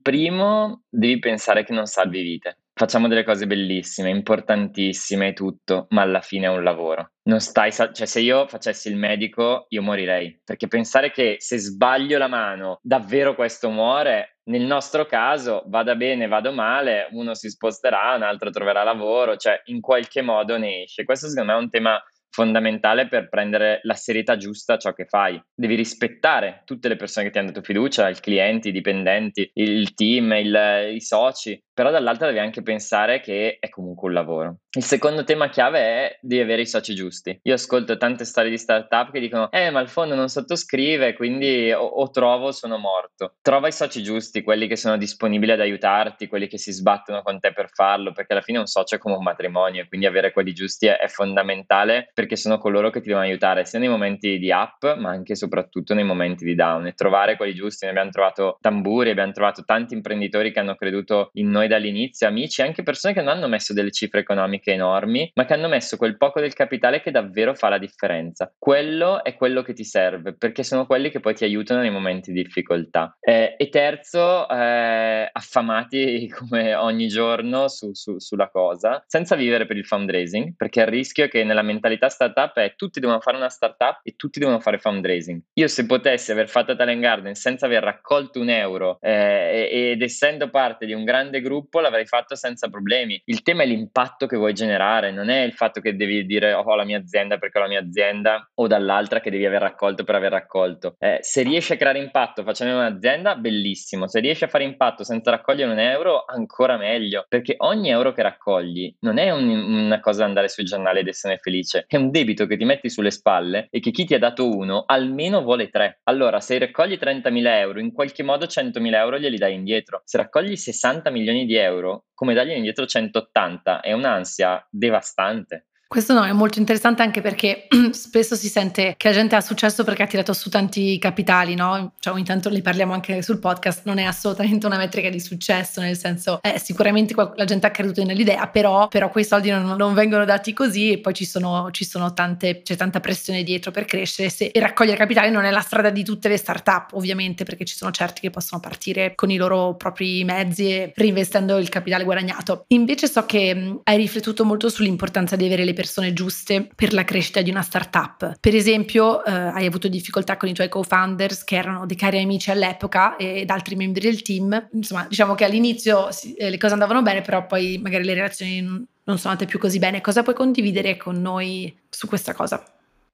primo, devi pensare che non salvi vite. Facciamo delle cose bellissime, importantissime e tutto, ma alla fine è un lavoro. Non stai, cioè se io facessi il medico, io morirei, perché pensare che se sbaglio la mano davvero questo muore, nel nostro caso vada bene, vada male, uno si sposterà, un altro troverà lavoro, cioè in qualche modo ne esce. Questo secondo me è un tema fondamentale per prendere la serietà giusta a ciò che fai. Devi rispettare tutte le persone che ti hanno dato fiducia, i clienti, i dipendenti, il team, il, i soci, però dall'altra devi anche pensare che è comunque un lavoro. Il secondo tema chiave è di avere i soci giusti. Io ascolto tante storie di startup che dicono eh ma il fondo non sottoscrive quindi o, o trovo o sono morto. Trova i soci giusti, quelli che sono disponibili ad aiutarti, quelli che si sbattono con te per farlo, perché alla fine un socio è come un matrimonio, quindi avere quelli giusti è, è fondamentale perché sono coloro che ti devono aiutare sia nei momenti di up ma anche e soprattutto nei momenti di down e trovare quelli giusti. Noi abbiamo trovato tamburi, abbiamo trovato tanti imprenditori che hanno creduto in noi dall'inizio, amici, anche persone che non hanno messo delle cifre economiche enormi, ma che hanno messo quel poco del capitale che davvero fa la differenza. Quello è quello che ti serve, perché sono quelli che poi ti aiutano nei momenti di difficoltà. Eh, e terzo, eh, affamati come ogni giorno su, su, sulla cosa, senza vivere per il fundraising, perché il rischio è che nella mentalità startup è tutti devono fare una startup e tutti devono fare fundraising. Io se potessi aver fatto Talent Garden senza aver raccolto un euro eh, ed essendo parte di un grande gruppo, l'avrei fatto senza problemi. Il tema è l'impatto che vuoi generare, non è il fatto che devi dire oh, ho la mia azienda perché ho la mia azienda o dall'altra che devi aver raccolto per aver raccolto. Eh, se riesci a creare impatto facendo un'azienda, bellissimo. Se riesci a fare impatto senza raccogliere un euro, ancora meglio, perché ogni euro che raccogli non è un, una cosa da andare sui giornali ed essere felice, è un debito che ti metti sulle spalle e che chi ti ha dato uno almeno vuole tre. Allora, se raccogli 30.000 euro, in qualche modo 100.000 euro glieli dai indietro. Se raccogli 60 milioni di euro, come dargli indietro 180 è un'ansia devastante. Questo no, è molto interessante anche perché spesso si sente che la gente ha successo perché ha tirato su tanti capitali, no? Cioè ogni tanto ne parliamo anche sul podcast, non è assolutamente una metrica di successo, nel senso, eh, sicuramente la gente ha creduto nell'idea, però, però quei soldi non, non, vengono dati così e poi ci sono, ci sono tante, c'è tanta pressione dietro per crescere se, e raccogliere capitali non è la strada di tutte le start-up, ovviamente, perché ci sono certi che possono partire con i loro propri mezzi e reinvestendo il capitale guadagnato. Invece so che hai riflettuto molto sull'importanza di avere le persone giuste per la crescita di una startup. Per esempio, eh, hai avuto difficoltà con i tuoi co-founders che erano dei cari amici all'epoca ed altri membri del team. Insomma, diciamo che all'inizio eh, le cose andavano bene, però poi magari le relazioni non sono andate più così bene. Cosa puoi condividere con noi su questa cosa?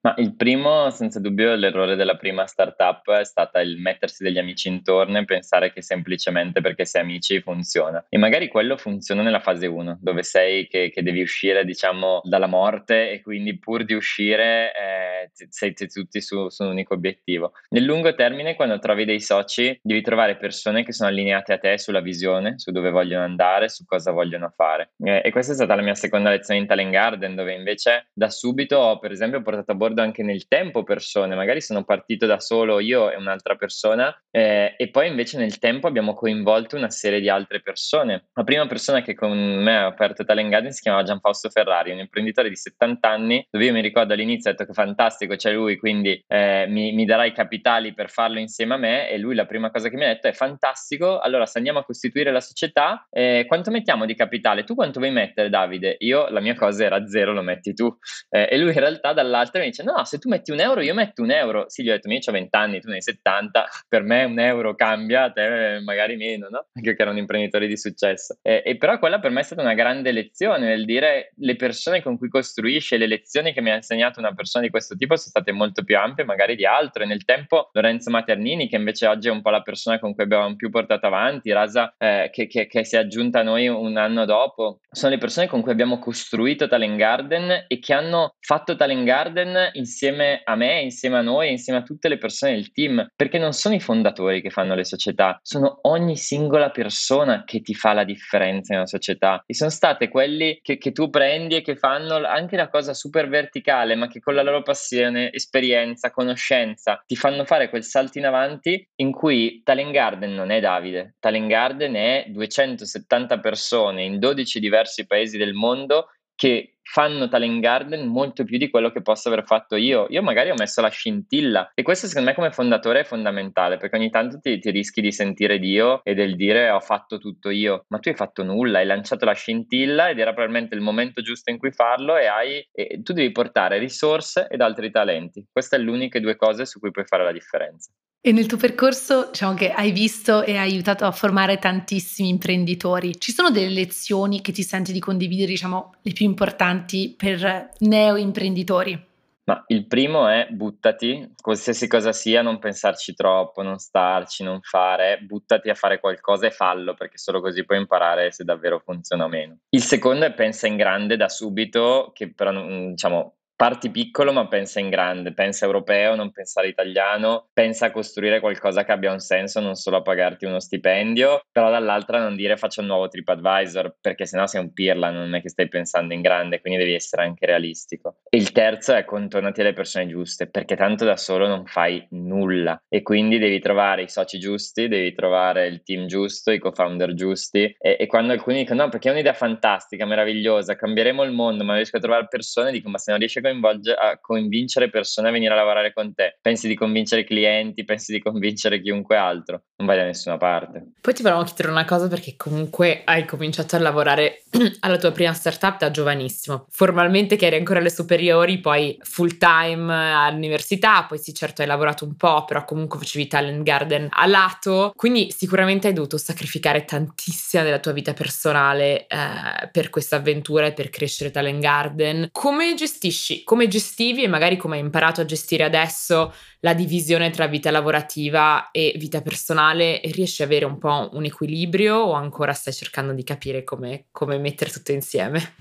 Ma il primo, senza dubbio, l'errore della prima startup è stata il mettersi degli amici intorno e pensare che semplicemente perché sei amici funziona. E magari quello funziona nella fase 1, dove sei che, che, devi uscire, diciamo, dalla morte e quindi pur di uscire eh, siete tutti su, su, un unico obiettivo. Nel lungo termine, quando trovi dei soci, devi trovare persone che sono allineate a te sulla visione, su dove vogliono andare, su cosa vogliono fare. Eh, e questa è stata la mia seconda lezione in Talent Garden, dove invece da subito ho, per esempio, portato a bordo ricordo anche nel tempo persone, magari sono partito da solo io e un'altra persona eh, e poi invece nel tempo abbiamo coinvolto una serie di altre persone. La prima persona che con me ha aperto Talent Garden si chiamava Gianfausto Ferrari, un imprenditore di 70 anni, dove io mi ricordo all'inizio ho detto che fantastico c'è lui, quindi eh, mi, mi darai capitali per farlo insieme a me e lui la prima cosa che mi ha detto è fantastico, allora se andiamo a costituire la società, eh, quanto mettiamo di capitale? Tu quanto vuoi mettere Davide? Io la mia cosa era zero, lo metti tu. Eh, e lui in realtà dall'altra mi dice no, se tu metti un euro, io metto un euro. Sì, gli ho detto, io ho 20 anni, tu ne hai 70, per me un euro cambia, te magari meno, no? Anche che era un imprenditore di successo. E, e, però quella per me è stata una grande lezione, nel dire le persone con cui costruisce, le lezioni che mi ha insegnato una persona di questo tipo sono state molto più ampie magari di altre. Nel tempo Lorenzo Maternini, che invece oggi è un po' la persona con cui abbiamo più portato avanti, Rasa, eh, che, che, che si è aggiunta a noi un anno dopo, sono le persone con cui abbiamo costruito Talent Garden e che hanno fatto Talent Garden insieme a me, insieme a noi, insieme a tutte le persone del team, perché non sono i fondatori che fanno le società, sono ogni singola persona che ti fa la differenza in una società. E sono state quelli che, che tu prendi e che fanno anche la cosa super verticale, ma che con la loro passione, esperienza, conoscenza ti fanno fare quel salto in avanti in cui Talent Garden non è Davide, Talent Garden è 270 persone in 12 diversi paesi del mondo che fanno Talent Garden molto più di quello che posso aver fatto io. Io magari ho messo la scintilla e questo secondo me come fondatore è fondamentale perché ogni tanto ti, ti, rischi di sentire Dio e del dire ho fatto tutto io, ma tu hai fatto nulla, hai lanciato la scintilla ed era probabilmente il momento giusto in cui farlo e, hai, e tu devi portare risorse ed altri talenti. Queste sono le uniche due cose su cui puoi fare la differenza. E nel tuo percorso, diciamo che hai visto e hai aiutato a formare tantissimi imprenditori. Ci sono delle lezioni che ti senti di condividere, diciamo, le più importanti per neo imprenditori? Ma il primo è buttati, qualsiasi cosa sia, non pensarci troppo, non starci, non fare, buttati a fare qualcosa e fallo, perché solo così puoi imparare se davvero funziona o meno. Il secondo è pensa in grande da subito, che però diciamo Parti piccolo ma pensa in grande, pensa europeo, non pensare italiano, pensa a costruire qualcosa che abbia un senso, non solo a pagarti uno stipendio, però dall'altra non dire faccio un nuovo TripAdvisor, perché sennò sei un pirla, non è che stai pensando in grande, quindi devi essere anche realistico. E il terzo è contornati alle persone giuste, perché tanto da solo non fai nulla. E quindi devi trovare i soci giusti, devi trovare il team giusto, i co-founder giusti. E, e quando alcuni dicono no perché è un'idea fantastica, meravigliosa, cambieremo il mondo, ma non riesco a trovare persone, dico ma se non riesci a a convincere persone a venire a lavorare con te. Pensi di convincere clienti, pensi di convincere chiunque altro, non vai da nessuna parte. Poi ti volevo chiedere una cosa perché comunque hai cominciato a lavorare alla tua prima startup da giovanissimo. Formalmente che eri ancora alle superiori, poi full time all'università, poi sì certo hai lavorato un po', però comunque facevi talent garden a lato, quindi sicuramente hai dovuto sacrificare tantissima della tua vita personale eh, per questa avventura e per crescere talent garden. Come gestisci come gestivi e magari come hai imparato a gestire adesso la divisione tra vita lavorativa e vita personale e riesci ad avere un po' un equilibrio o ancora stai cercando di capire come, come mettere tutto insieme?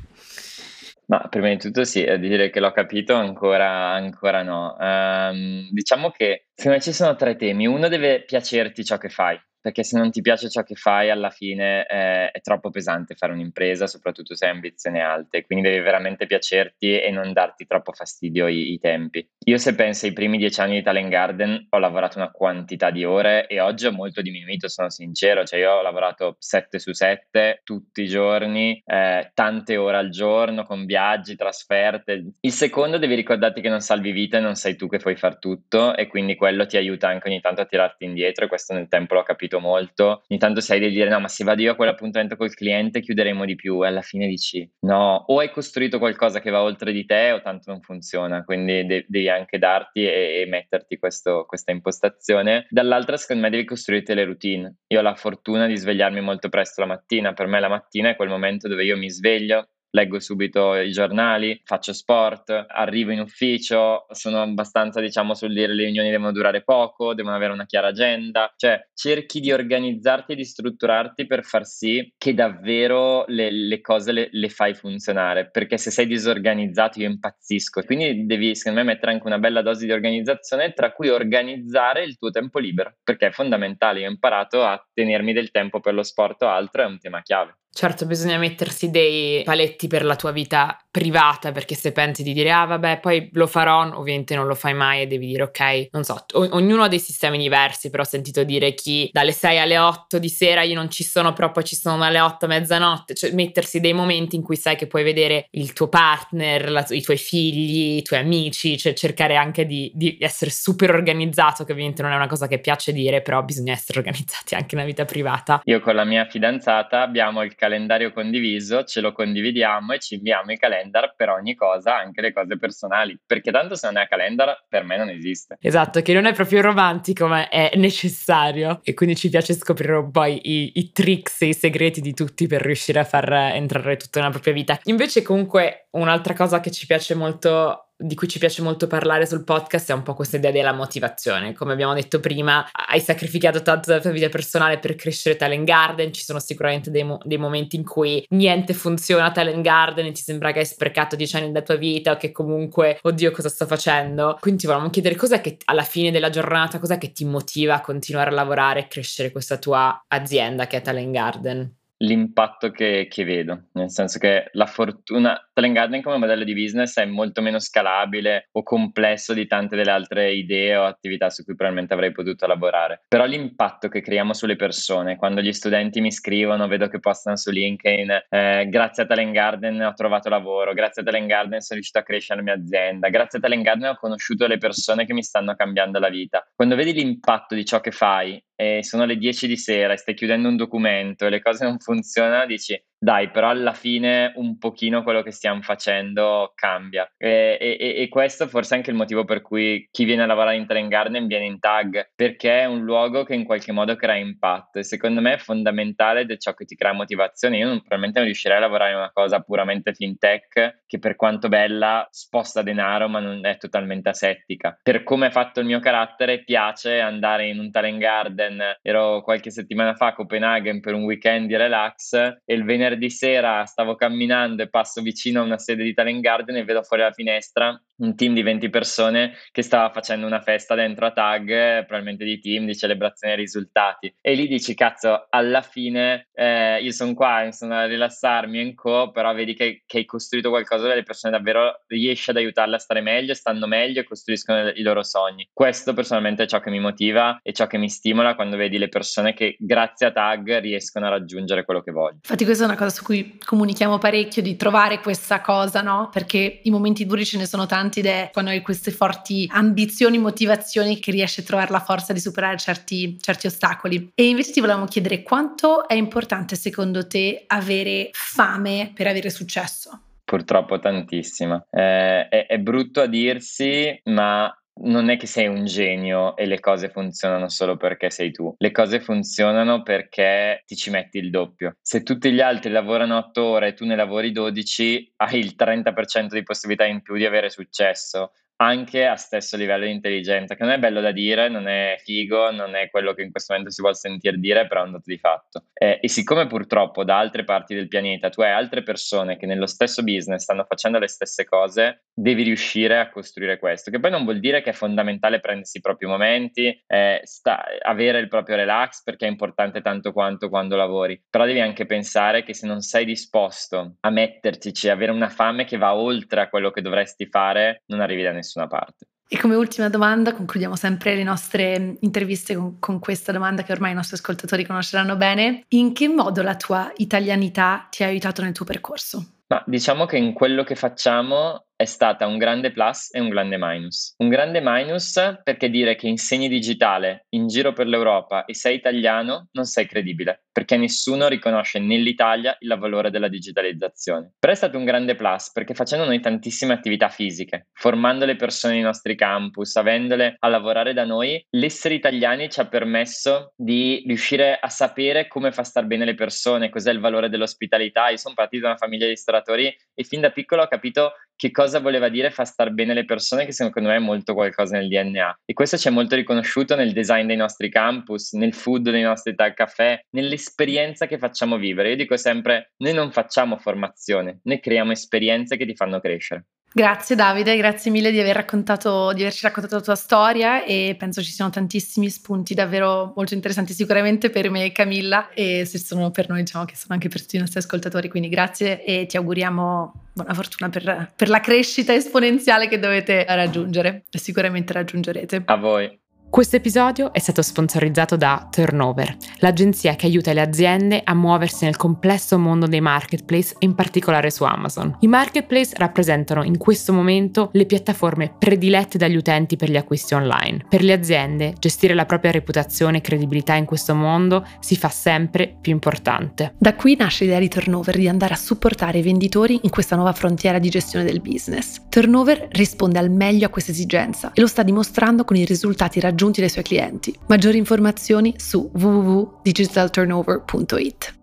Ma prima di tutto sì, dire che l'ho capito ancora, ancora no. Um, diciamo che secondo me ci sono tre temi. Uno deve piacerti ciò che fai, perché se non ti piace ciò che fai, alla fine eh, è troppo pesante fare un'impresa, soprattutto se hai ambizioni alte, quindi devi veramente piacerti e non darti troppo fastidio i, i, tempi. Io se penso ai primi dieci anni di Talent Garden, ho lavorato una quantità di ore e oggi ho molto diminuito, sono sincero, cioè io ho lavorato 7 su 7 tutti i giorni, eh, tante ore al giorno, con viaggi, trasferte. Il secondo devi ricordarti che non salvi vita e non sei tu che puoi far tutto e quindi quello ti aiuta anche ogni tanto a tirarti indietro e questo nel tempo l'ho capito molto. Ogni tanto sai di dire no, ma se vado io a quell'appuntamento col cliente chiuderemo di più e alla fine dici no, o hai costruito qualcosa che va oltre di te o tanto non funziona, quindi de- devi anche darti e, e metterti questo, questa impostazione. Dall'altra secondo me devi costruirti le routine. Io ho la fortuna di svegliarmi molto presto la mattina, per me la mattina è quel momento dove io mi sveglio, leggo subito i giornali, faccio sport, arrivo in ufficio, sono abbastanza, diciamo, sul dire le riunioni devono durare poco, devono avere una chiara agenda, cioè cerchi di organizzarti e di strutturarti per far sì che davvero le, le cose le, le, fai funzionare, perché se sei disorganizzato io impazzisco, quindi devi secondo me mettere anche una bella dose di organizzazione, tra cui organizzare il tuo tempo libero, perché è fondamentale, io ho imparato a tenermi del tempo per lo sport o altro, è un tema chiave. Certo, bisogna mettersi dei paletti per la tua vita privata, perché se pensi di dire, ah vabbè, poi lo farò, ovviamente non lo fai mai e devi dire, ok, non so, o- ognuno ha dei sistemi diversi, però ho sentito dire chi dalle 6 alle 8 di sera io non ci sono, però poi ci sono dalle 8 a mezzanotte, cioè mettersi dei momenti in cui sai che puoi vedere il tuo partner, la, i tuoi figli, i tuoi amici, cioè cercare anche di, di essere super organizzato, che ovviamente non è una cosa che piace dire, però bisogna essere organizzati anche nella vita privata. Io con la mia fidanzata abbiamo il calendario condiviso, ce lo condividiamo e ci inviamo i calendar per ogni cosa, anche le cose personali, perché tanto se non è a calendar per me non esiste. Esatto, che non è proprio romantico, ma è necessario e quindi ci piace scoprire un po' i, i tricks e i segreti di tutti per riuscire a far entrare tutto nella propria vita. Invece comunque un'altra cosa che ci piace molto di cui ci piace molto parlare sul podcast è un po' questa idea della motivazione. Come abbiamo detto prima, hai sacrificato tanto della tua vita personale per crescere Talent Garden, ci sono sicuramente dei, mo- dei momenti in cui niente funziona a Talent Garden e ti sembra che hai sprecato dieci anni della tua vita o che comunque, oddio, cosa sto facendo? Quindi ti volevamo chiedere cos'è che alla fine della giornata, cos'è che ti motiva a continuare a lavorare e crescere questa tua azienda che è Talent Garden? l'impatto che, che, vedo, nel senso che la fortuna, Talent Garden come modello di business è molto meno scalabile o complesso di tante delle altre idee o attività su cui probabilmente avrei potuto lavorare, però l'impatto che creiamo sulle persone, quando gli studenti mi scrivono, vedo che postano su LinkedIn, eh, grazie a Talent Garden ho trovato lavoro, grazie a Talent Garden sono riuscito a crescere la mia azienda, grazie a Talent Garden ho conosciuto le persone che mi stanno cambiando la vita. Quando vedi l'impatto di ciò che fai e sono le 10 di sera e stai chiudendo un documento e le cose non funzionano, dici dai, però alla fine un pochino quello che stiamo facendo cambia. E, e, e, questo forse è anche il motivo per cui chi viene a lavorare in Talent Garden viene in tag, perché è un luogo che in qualche modo crea impatto e secondo me è fondamentale ed è ciò che ti crea motivazione. Io non, probabilmente non riuscirei a lavorare in una cosa puramente fintech che per quanto bella sposta denaro ma non è totalmente asettica. Per come è fatto il mio carattere piace andare in un Talent Garden, ero qualche settimana fa a Copenaghen per un weekend di relax e il venerdì sera stavo camminando e passo vicino a una sede di Talent Garden e vedo fuori la finestra un team di 20 persone che stava facendo una festa dentro a tag, probabilmente di team, di celebrazione dei risultati. E lì dici, cazzo, alla fine eh, io sono qua, sono a rilassarmi in co, però vedi che, che, hai costruito qualcosa dove le persone davvero riesci ad aiutarle a stare meglio, stanno meglio e costruiscono i loro sogni. Questo personalmente è ciò che mi motiva e ciò che mi stimola quando vedi le persone che grazie a tag riescono a raggiungere quello che voglio. Infatti questa è una cosa su cui comunichiamo parecchio, di trovare questa cosa, no? Perché i momenti duri ce ne sono tanti ed è quando hai queste forti ambizioni, motivazioni che riesci a trovare la forza di superare certi, certi ostacoli. E invece ti volevamo chiedere quanto è importante secondo te avere fame per avere successo? Purtroppo tantissima. Eh, è, è brutto a dirsi, ma non è che sei un genio e le cose funzionano solo perché sei tu. Le cose funzionano perché ti ci metti il doppio. Se tutti gli altri lavorano 8 ore e tu ne lavori 12, hai il 30% di possibilità in più di avere successo anche a stesso livello di intelligenza, che non è bello da dire, non è figo, non è quello che in questo momento si vuole sentire dire, però è un dato di fatto. Eh, e siccome purtroppo da altre parti del pianeta tu hai altre persone che nello stesso business stanno facendo le stesse cose, devi riuscire a costruire questo, che poi non vuol dire che è fondamentale prendersi i propri momenti, eh, sta, avere il proprio relax perché è importante tanto quanto quando lavori, però devi anche pensare che se non sei disposto a mettertici, avere una fame che va oltre a quello che dovresti fare, non arrivi da nessuno nessuna parte. E come ultima domanda, concludiamo sempre le nostre interviste con, con, questa domanda che ormai i nostri ascoltatori conosceranno bene. In che modo la tua italianità ti ha aiutato nel tuo percorso? Ma diciamo che in quello che facciamo è stata un grande plus e un grande minus. Un grande minus perché dire che insegni digitale in giro per l'Europa e sei italiano non sei credibile, perché nessuno riconosce nell'Italia il valore della digitalizzazione. Però è stato un grande plus perché facendo noi tantissime attività fisiche, formando le persone nei nostri campus, avendole a lavorare da noi, l'essere italiani ci ha permesso di riuscire a sapere come fa star bene le persone, cos'è il valore dell'ospitalità. Io sono partito da una famiglia di ristoratori e fin da piccolo ho capito che cosa voleva dire far star bene le persone, che secondo me è molto qualcosa nel DNA. E questo ci è molto riconosciuto nel design dei nostri campus, nel food dei nostri tag caffè, nell'esperienza che facciamo vivere. Io dico sempre, noi non facciamo formazione, noi creiamo esperienze che ti fanno crescere. Grazie Davide, grazie mille di, aver raccontato, di averci raccontato la tua storia e penso ci siano tantissimi spunti davvero molto interessanti sicuramente per me e Camilla e se sono per noi diciamo che sono anche per tutti i nostri ascoltatori, quindi grazie e ti auguriamo buona fortuna per, per la crescita esponenziale che dovete raggiungere e sicuramente raggiungerete. A voi. Questo episodio è stato sponsorizzato da Turnover, l'agenzia che aiuta le aziende a muoversi nel complesso mondo dei marketplace e in particolare su Amazon. I marketplace rappresentano in questo momento le piattaforme predilette dagli utenti per gli acquisti online. Per le aziende, gestire la propria reputazione e credibilità in questo mondo si fa sempre più importante. Da qui nasce l'idea di Turnover di andare a supportare i venditori in questa nuova frontiera di gestione del business. Turnover risponde al meglio a questa esigenza e lo sta dimostrando con i risultati raggiunti raggiunti dai suoi clienti. Maggiori informazioni su www.digitalturnover.it.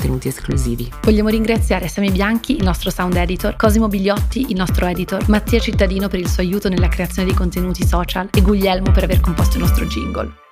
contenuti esclusivi. Vogliamo ringraziare Sami Bianchi, il nostro sound editor, Cosimo Bigliotti, il nostro editor, Mattia Cittadino per il suo aiuto nella creazione di contenuti social e Guglielmo per aver composto il nostro jingle.